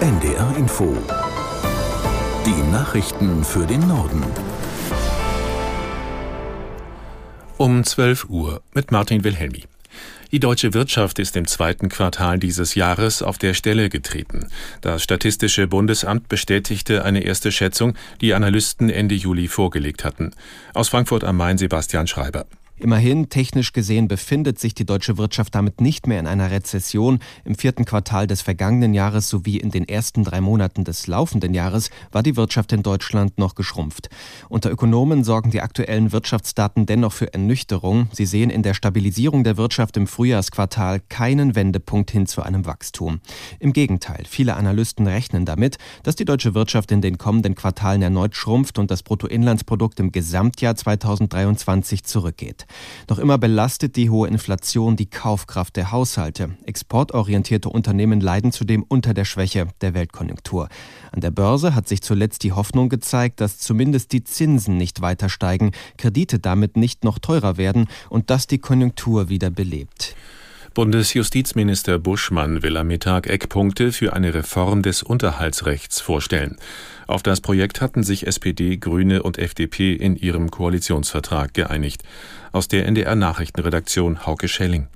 NDR Info. Die Nachrichten für den Norden. Um 12 Uhr mit Martin Wilhelmi. Die deutsche Wirtschaft ist im zweiten Quartal dieses Jahres auf der Stelle getreten. Das Statistische Bundesamt bestätigte eine erste Schätzung, die Analysten Ende Juli vorgelegt hatten. Aus Frankfurt am Main Sebastian Schreiber. Immerhin, technisch gesehen befindet sich die deutsche Wirtschaft damit nicht mehr in einer Rezession. Im vierten Quartal des vergangenen Jahres sowie in den ersten drei Monaten des laufenden Jahres war die Wirtschaft in Deutschland noch geschrumpft. Unter Ökonomen sorgen die aktuellen Wirtschaftsdaten dennoch für Ernüchterung. Sie sehen in der Stabilisierung der Wirtschaft im Frühjahrsquartal keinen Wendepunkt hin zu einem Wachstum. Im Gegenteil, viele Analysten rechnen damit, dass die deutsche Wirtschaft in den kommenden Quartalen erneut schrumpft und das Bruttoinlandsprodukt im Gesamtjahr 2023 zurückgeht. Noch immer belastet die hohe Inflation die Kaufkraft der Haushalte. Exportorientierte Unternehmen leiden zudem unter der Schwäche der Weltkonjunktur. An der Börse hat sich zuletzt die Hoffnung gezeigt, dass zumindest die Zinsen nicht weiter steigen, Kredite damit nicht noch teurer werden und dass die Konjunktur wieder belebt. Bundesjustizminister Buschmann will am Mittag Eckpunkte für eine Reform des Unterhaltsrechts vorstellen. Auf das Projekt hatten sich SPD, Grüne und FDP in ihrem Koalitionsvertrag geeinigt. Aus der NDR Nachrichtenredaktion Hauke Schelling.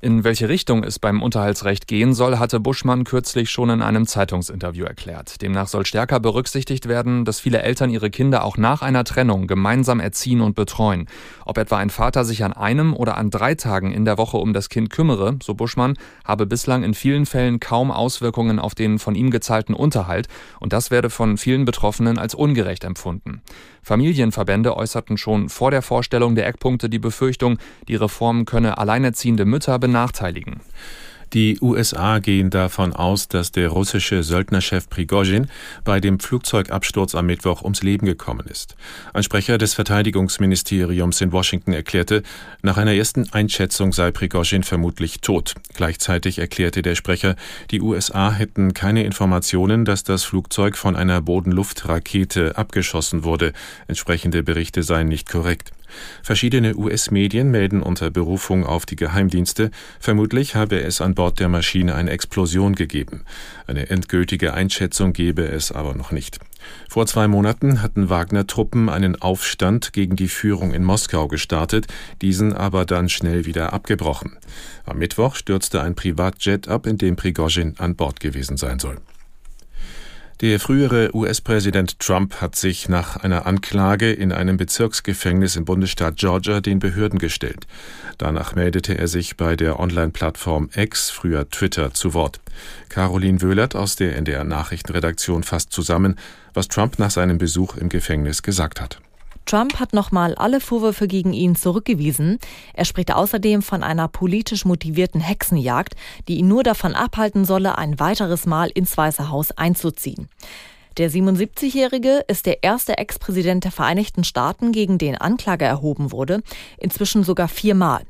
In welche Richtung es beim Unterhaltsrecht gehen soll, hatte Buschmann kürzlich schon in einem Zeitungsinterview erklärt. Demnach soll stärker berücksichtigt werden, dass viele Eltern ihre Kinder auch nach einer Trennung gemeinsam erziehen und betreuen. Ob etwa ein Vater sich an einem oder an drei Tagen in der Woche um das Kind kümmere, so Buschmann, habe bislang in vielen Fällen kaum Auswirkungen auf den von ihm gezahlten Unterhalt und das werde von vielen Betroffenen als ungerecht empfunden. Familienverbände äußerten schon vor der Vorstellung der Eckpunkte die Befürchtung, die Reform könne alleinerziehende Mütter benachteiligen. Die USA gehen davon aus, dass der russische Söldnerchef Prigozhin bei dem Flugzeugabsturz am Mittwoch ums Leben gekommen ist. Ein Sprecher des Verteidigungsministeriums in Washington erklärte, nach einer ersten Einschätzung sei Prigozhin vermutlich tot. Gleichzeitig erklärte der Sprecher, die USA hätten keine Informationen, dass das Flugzeug von einer Bodenluftrakete abgeschossen wurde. Entsprechende Berichte seien nicht korrekt. Verschiedene US-Medien melden unter Berufung auf die Geheimdienste, vermutlich habe es an Bord der Maschine eine Explosion gegeben. Eine endgültige Einschätzung gebe es aber noch nicht. Vor zwei Monaten hatten Wagner-Truppen einen Aufstand gegen die Führung in Moskau gestartet, diesen aber dann schnell wieder abgebrochen. Am Mittwoch stürzte ein Privatjet ab, in dem Prigozhin an Bord gewesen sein soll. Der frühere US-Präsident Trump hat sich nach einer Anklage in einem Bezirksgefängnis im Bundesstaat Georgia den Behörden gestellt. Danach meldete er sich bei der Online-Plattform X, früher Twitter, zu Wort. Caroline Wöhlert aus der NDR Nachrichtenredaktion fasst zusammen, was Trump nach seinem Besuch im Gefängnis gesagt hat. Trump hat nochmal alle Vorwürfe gegen ihn zurückgewiesen. Er spricht außerdem von einer politisch motivierten Hexenjagd, die ihn nur davon abhalten solle, ein weiteres Mal ins Weiße Haus einzuziehen. Der 77-Jährige ist der erste Ex-Präsident der Vereinigten Staaten, gegen den Anklage erhoben wurde, inzwischen sogar viermal.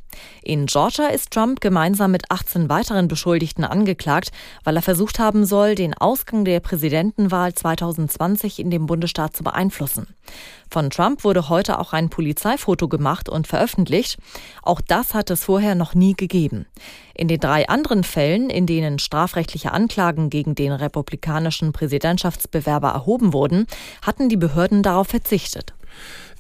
In Georgia ist Trump gemeinsam mit 18 weiteren Beschuldigten angeklagt, weil er versucht haben soll, den Ausgang der Präsidentenwahl 2020 in dem Bundesstaat zu beeinflussen. Von Trump wurde heute auch ein Polizeifoto gemacht und veröffentlicht. Auch das hat es vorher noch nie gegeben. In den drei anderen Fällen, in denen strafrechtliche Anklagen gegen den republikanischen Präsidentschaftsbewerber erhoben wurden, hatten die Behörden darauf verzichtet.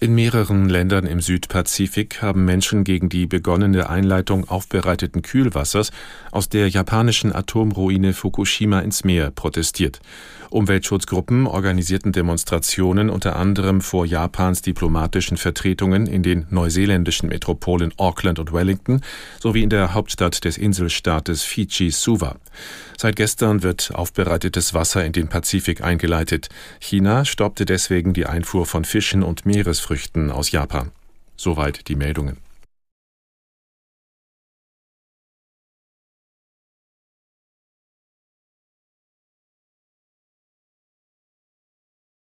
In mehreren Ländern im Südpazifik haben Menschen gegen die begonnene Einleitung aufbereiteten Kühlwassers aus der japanischen Atomruine Fukushima ins Meer protestiert. Umweltschutzgruppen organisierten Demonstrationen unter anderem vor Japans diplomatischen Vertretungen in den neuseeländischen Metropolen Auckland und Wellington sowie in der Hauptstadt des Inselstaates Fiji Suva. Seit gestern wird aufbereitetes Wasser in den Pazifik eingeleitet. China stoppte deswegen die Einfuhr von Fischen und Meeresfrüchten aus Japan. Soweit die Meldungen.